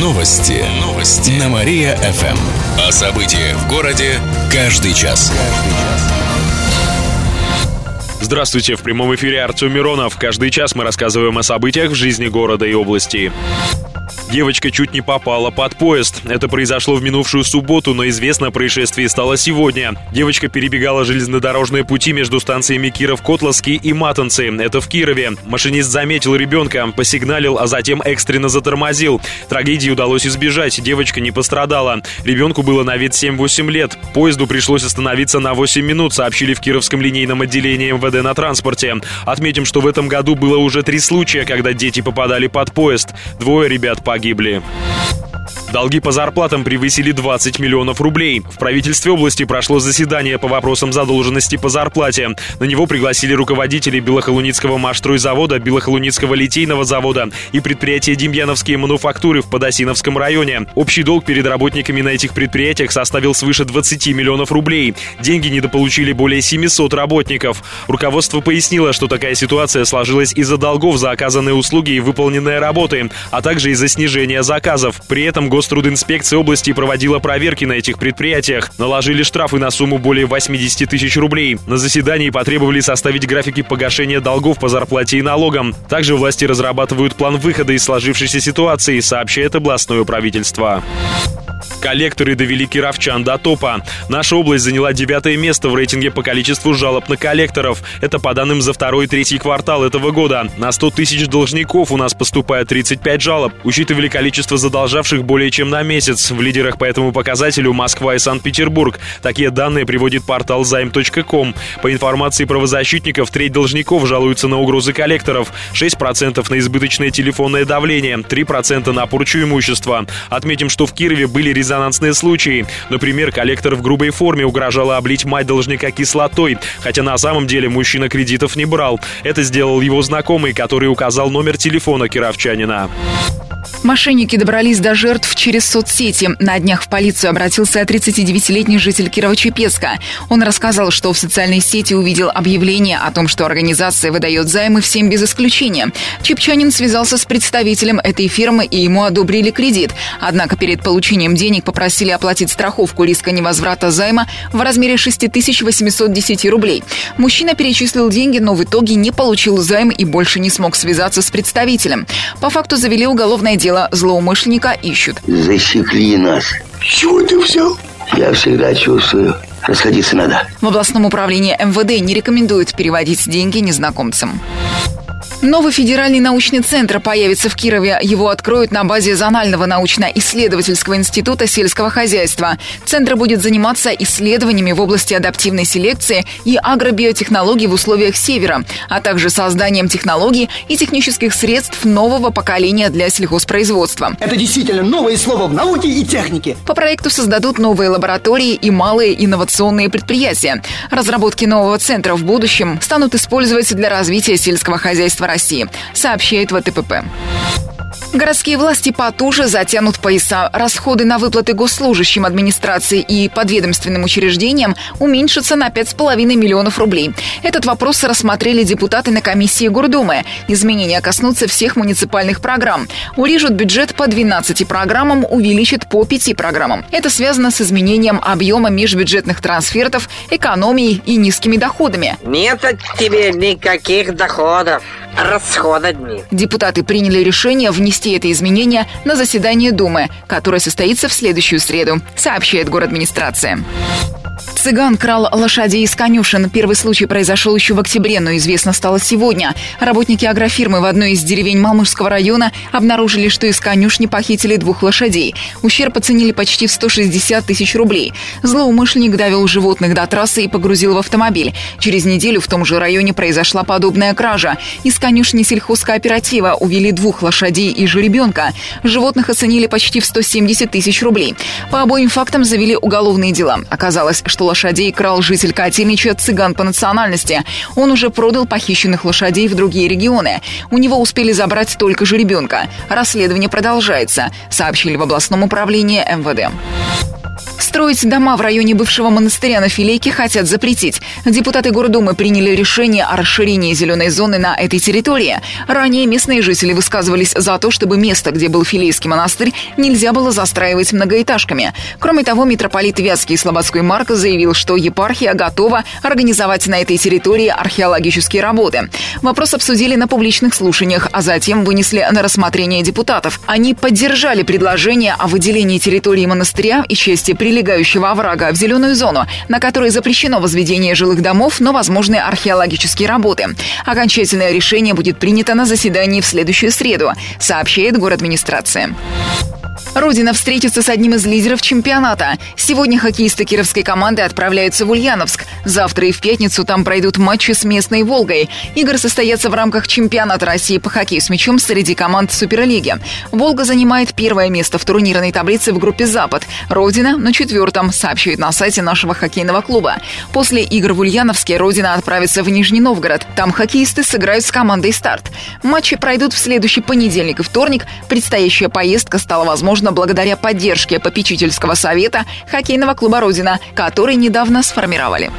Новости. Новости. На Мария-ФМ. О событиях в городе каждый час. Здравствуйте, в прямом эфире Артем Миронов. Каждый час мы рассказываем о событиях в жизни города и области. Девочка чуть не попала под поезд. Это произошло в минувшую субботу, но известно о происшествии стало сегодня. Девочка перебегала железнодорожные пути между станциями Киров-Котловский и Матанцы. Это в Кирове. Машинист заметил ребенка, посигналил, а затем экстренно затормозил. Трагедии удалось избежать, девочка не пострадала. Ребенку было на вид 7-8 лет. Поезду пришлось остановиться на 8 минут, сообщили в Кировском линейном отделении МВД на транспорте. Отметим, что в этом году было уже три случая, когда дети попадали под поезд. Двое ребят погибли погибли. Долги по зарплатам превысили 20 миллионов рублей. В правительстве области прошло заседание по вопросам задолженности по зарплате. На него пригласили руководителей Белохолуницкого машстройзавода, Белохолуницкого литейного завода и предприятия Демьяновские мануфактуры в Подосиновском районе. Общий долг перед работниками на этих предприятиях составил свыше 20 миллионов рублей. Деньги недополучили более 700 работников. Руководство пояснило, что такая ситуация сложилась из-за долгов за оказанные услуги и выполненные работы, а также из-за снижения заказов. При этом гос Гострудинспекция области проводила проверки на этих предприятиях. Наложили штрафы на сумму более 80 тысяч рублей. На заседании потребовали составить графики погашения долгов по зарплате и налогам. Также власти разрабатывают план выхода из сложившейся ситуации, сообщает областное правительство. Коллекторы довели кировчан до топа. Наша область заняла девятое место в рейтинге по количеству жалоб на коллекторов. Это по данным за второй и третий квартал этого года. На 100 тысяч должников у нас поступает 35 жалоб. Учитывали количество задолжавших более чем на месяц. В лидерах по этому показателю Москва и Санкт-Петербург. Такие данные приводит портал займ.ком. По информации правозащитников, треть должников жалуются на угрозы коллекторов, 6% на избыточное телефонное давление, 3% на порчу имущества. Отметим, что в Кирове были результаты резонансные случаи. Например, коллектор в грубой форме угрожала облить мать должника кислотой, хотя на самом деле мужчина кредитов не брал. Это сделал его знакомый, который указал номер телефона кировчанина. Мошенники добрались до жертв через соцсети. На днях в полицию обратился 39-летний житель Кирово-Чепецка. Он рассказал, что в социальной сети увидел объявление о том, что организация выдает займы всем без исключения. Чепчанин связался с представителем этой фирмы и ему одобрили кредит. Однако перед получением денег попросили оплатить страховку риска невозврата займа в размере 6810 рублей. Мужчина перечислил деньги, но в итоге не получил займ и больше не смог связаться с представителем. По факту завели уголовное Уголовное дело злоумышленника ищут. Засекли нас. Чего ты взял? Я всегда чувствую. Расходиться надо. В областном управлении МВД не рекомендуют переводить деньги незнакомцам. Новый федеральный научный центр появится в Кирове. Его откроют на базе Зонального научно-исследовательского института сельского хозяйства. Центр будет заниматься исследованиями в области адаптивной селекции и агробиотехнологий в условиях севера, а также созданием технологий и технических средств нового поколения для сельхозпроизводства. Это действительно новое слово в науке и технике. По проекту создадут новые лаборатории и малые инновационные предприятия. Разработки нового центра в будущем станут использовать для развития сельского хозяйства России, сообщает ВТПП. Городские власти потуже затянут пояса. Расходы на выплаты госслужащим администрации и подведомственным учреждениям уменьшатся на 5,5 миллионов рублей. Этот вопрос рассмотрели депутаты на комиссии Гордумы. Изменения коснутся всех муниципальных программ. Урежут бюджет по 12 программам, увеличат по 5 программам. Это связано с изменением объема межбюджетных трансфертов, экономией и низкими доходами. Нет от тебе никаких доходов расхода дни. Депутаты приняли решение внести это изменение на заседание Думы, которое состоится в следующую среду, сообщает город администрация. Цыган крал лошадей из конюшен. Первый случай произошел еще в октябре, но известно стало сегодня. Работники агрофирмы в одной из деревень Малмышского района обнаружили, что из конюшни похитили двух лошадей. Ущерб оценили почти в 160 тысяч рублей. Злоумышленник довел животных до трассы и погрузил в автомобиль. Через неделю в том же районе произошла подобная кража. Из конюшни сельхозкооператива увели двух лошадей и жеребенка. Животных оценили почти в 170 тысяч рублей. По обоим фактам завели уголовные дела. Оказалось, что лошадей крал житель Котельнича, цыган по национальности. Он уже продал похищенных лошадей в другие регионы. У него успели забрать только же ребенка. Расследование продолжается, сообщили в областном управлении МВД. Строить дома в районе бывшего монастыря на Филейке хотят запретить. Депутаты Гордумы приняли решение о расширении зеленой зоны на этой территории. Ранее местные жители высказывались за то, чтобы место, где был Филейский монастырь, нельзя было застраивать многоэтажками. Кроме того, митрополит Вятский Слободской Марк заявил, что епархия готова организовать на этой территории археологические работы. Вопрос обсудили на публичных слушаниях, а затем вынесли на рассмотрение депутатов. Они поддержали предложение о выделении территории монастыря и части прилегающего оврага в зеленую зону, на которой запрещено возведение жилых домов, но возможны археологические работы. Окончательное решение будет принято на заседании в следующую среду, сообщает город администрация. Родина встретится с одним из лидеров чемпионата. Сегодня хоккеисты кировской команды отправляются в Ульяновск. Завтра и в пятницу там пройдут матчи с местной «Волгой». Игры состоятся в рамках чемпионата России по хоккею с мячом среди команд Суперлиги. «Волга» занимает первое место в турнирной таблице в группе «Запад». «Родина» на четвертом, сообщает на сайте нашего хоккейного клуба. После игр в Ульяновске «Родина» отправится в Нижний Новгород. Там хоккеисты сыграют с командой «Старт». Матчи пройдут в следующий понедельник и вторник. Предстоящая поездка стала возможной возможно благодаря поддержке попечительского совета хоккейного клуба «Родина», который недавно сформировали.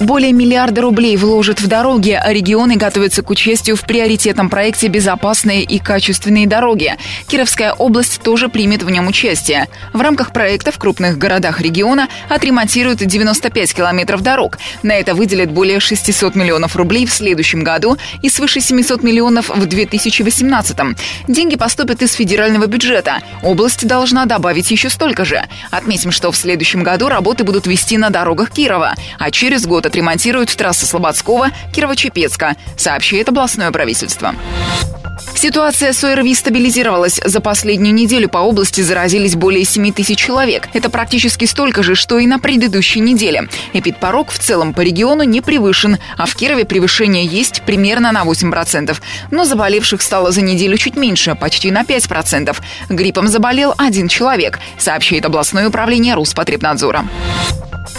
Более миллиарда рублей вложат в дороги, а регионы готовятся к участию в приоритетном проекте «Безопасные и качественные дороги». Кировская область тоже примет в нем участие. В рамках проекта в крупных городах региона отремонтируют 95 километров дорог. На это выделят более 600 миллионов рублей в следующем году и свыше 700 миллионов в 2018. Деньги поступят из федерального бюджета. Область должна добавить еще столько же. Отметим, что в следующем году работы будут вести на дорогах Кирова, а через год отремонтируют трассы Слободского, Кирово-Чепецка, сообщает областное правительство. Ситуация с ОРВИ стабилизировалась. За последнюю неделю по области заразились более 7 тысяч человек. Это практически столько же, что и на предыдущей неделе. Эпидпорог в целом по региону не превышен, а в Кирове превышение есть примерно на 8%. Но заболевших стало за неделю чуть меньше, почти на 5%. Гриппом заболел один человек, сообщает областное управление Руспотребнадзора.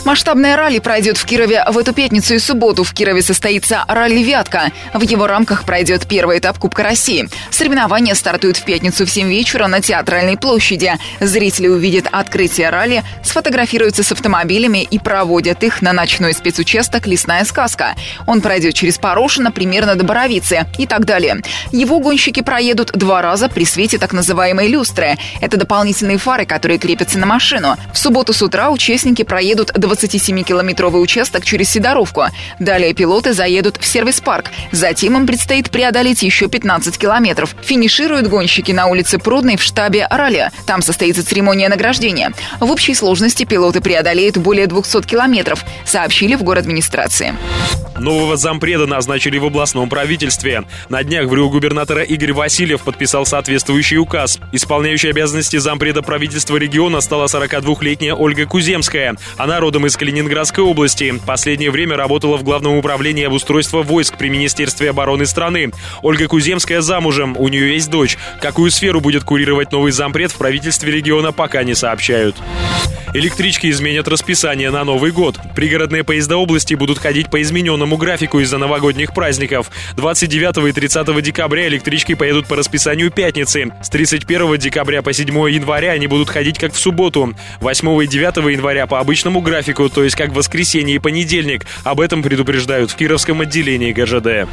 Масштабное ралли пройдет в Кирове в эту пятницу и субботу. В Кирове состоится ралли «Вятка». В его рамках пройдет первый этап Кубка России. Соревнования стартуют в пятницу в 7 вечера на Театральной площади. Зрители увидят открытие ралли, сфотографируются с автомобилями и проводят их на ночной спецучасток «Лесная сказка». Он пройдет через Порошино примерно до Боровицы и так далее. Его гонщики проедут два раза при свете так называемой люстры. Это дополнительные фары, которые крепятся на машину. В субботу с утра участники проедут 27-километровый участок через Сидоровку. Далее пилоты заедут в сервис-парк. Затем им предстоит преодолеть еще 15 километров. Финишируют гонщики на улице Прудной в штабе «Ралли». Там состоится церемония награждения. В общей сложности пилоты преодолеют более 200 километров, сообщили в город администрации. Нового зампреда назначили в областном правительстве. На днях в Рио губернатора Игорь Васильев подписал соответствующий указ. Исполняющей обязанности зампреда правительства региона стала 42-летняя Ольга Куземская. Она родом из Калининградской области. Последнее время работала в Главном управлении обустройства войск при Министерстве обороны страны. Ольга Куземская замужем, у нее есть дочь. Какую сферу будет курировать новый зампред в правительстве региона, пока не сообщают. Электрички изменят расписание на Новый год. Пригородные поезда области будут ходить по измененному графику из-за новогодних праздников. 29 и 30 декабря электрички поедут по расписанию пятницы. С 31 декабря по 7 января они будут ходить как в субботу. 8 и 9 января по обычному графику, то есть как воскресенье и понедельник. Об этом предупреждают в Кировском отделении ГЖД.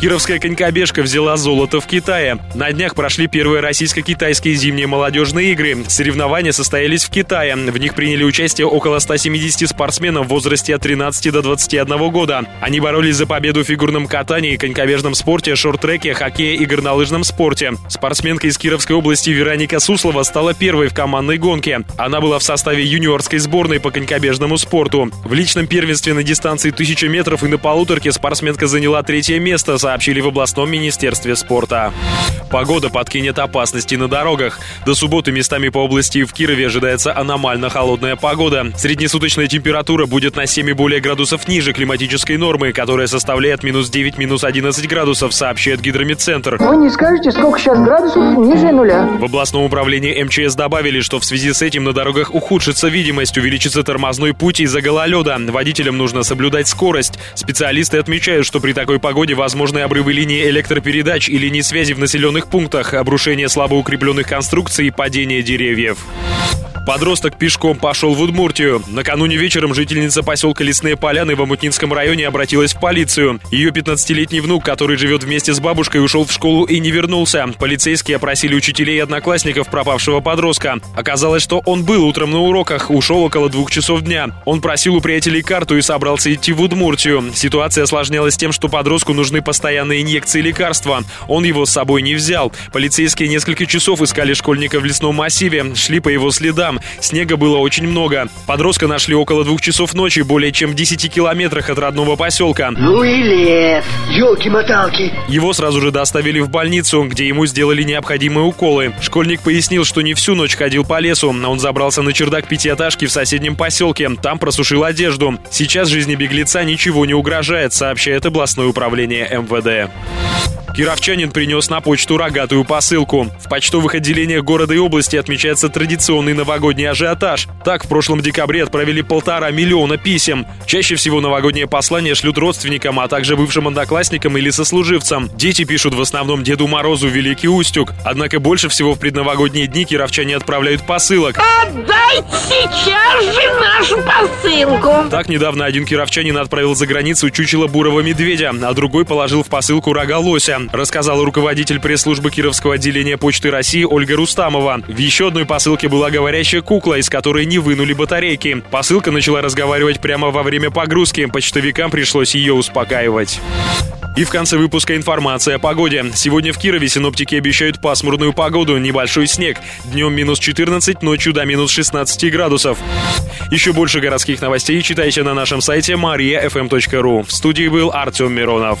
Кировская конькобежка взяла золото в Китае. На днях прошли первые российско-китайские зимние молодежные игры. Соревнования состоялись в Китае. В них приняли участие около 170 спортсменов в возрасте от 13 до 21 года. Они боролись за победу в фигурном катании, конькобежном спорте, шорт-треке, хоккее и горнолыжном спорте. Спортсменка из Кировской области Вероника Суслова стала первой в командной гонке. Она была в составе юниорской сборной по конькобежному спорту. В личном первенстве на дистанции 1000 метров и на полуторке спортсменка заняла третье место, сообщили в областном министерстве спорта. Погода подкинет опасности на дорогах. До субботы местами по области в Кирове ожидается аномально холодная погода. Среднесуточная температура будет на 7 и более градусов ниже климатической нормы, которая составляет минус 9, минус 11 градусов, сообщает Гидромедцентр. Вы не скажете, сколько сейчас градусов ниже нуля? В областном управлении МЧС добавили, что в связи с этим на дорогах ухудшится видимость, увеличится тормозной путь из-за гололеда. Водителям нужно соблюдать скорость. Специалисты отмечают, что при такой погоде возможны обрывы линии электропередач и линий связи в населенных пунктах, обрушение слабо укрепленных конструкций и падение деревьев. Подросток пешком пошел в Удмуртию. Накануне вечером жительница поселка Лесные Поляны в Амутнинском районе обратилась в полицию. Ее 15-летний внук, который живет вместе с бабушкой, ушел в школу и не вернулся. Полицейские опросили учителей и одноклассников пропавшего подростка. Оказалось, что он был утром на уроках, ушел около двух часов дня. Он просил у приятелей карту и собрался идти в Удмуртию. Ситуация осложнялась тем, что подростку нужны постоянные инъекции лекарства. Он его с собой не взял. Полицейские несколько часов искали школьника в лесном массиве, шли по его следам. Снега было очень много. Подростка нашли около двух часов ночи, более чем в 10 километрах от родного поселка. Ну и лес, елки-моталки. Его сразу же доставили в больницу, где ему сделали необходимые уколы. Школьник пояснил, что не всю ночь ходил по лесу, а он забрался на чердак пятиэтажки в соседнем поселке. Там просушил одежду. Сейчас жизни беглеца ничего не угрожает, сообщает областное управление МВД. Кировчанин принес на почту рогатую посылку. В почтовых отделениях города и области отмечается традиционный новогодний ажиотаж. Так, в прошлом декабре отправили полтора миллиона писем. Чаще всего новогодние послания шлют родственникам, а также бывшим одноклассникам или сослуживцам. Дети пишут в основном Деду Морозу Великий Устюг. Однако больше всего в предновогодние дни кировчане отправляют посылок. Отдай сейчас же нашу посылку. Так недавно один кировчанин отправил за границу чучело бурого медведя, а другой положил в посылку рога лося рассказал руководитель пресс-службы Кировского отделения Почты России Ольга Рустамова. В еще одной посылке была говорящая кукла, из которой не вынули батарейки. Посылка начала разговаривать прямо во время погрузки. Почтовикам пришлось ее успокаивать. И в конце выпуска информация о погоде. Сегодня в Кирове синоптики обещают пасмурную погоду, небольшой снег. Днем минус 14, ночью до минус 16 градусов. Еще больше городских новостей читайте на нашем сайте mariafm.ru. В студии был Артем Миронов.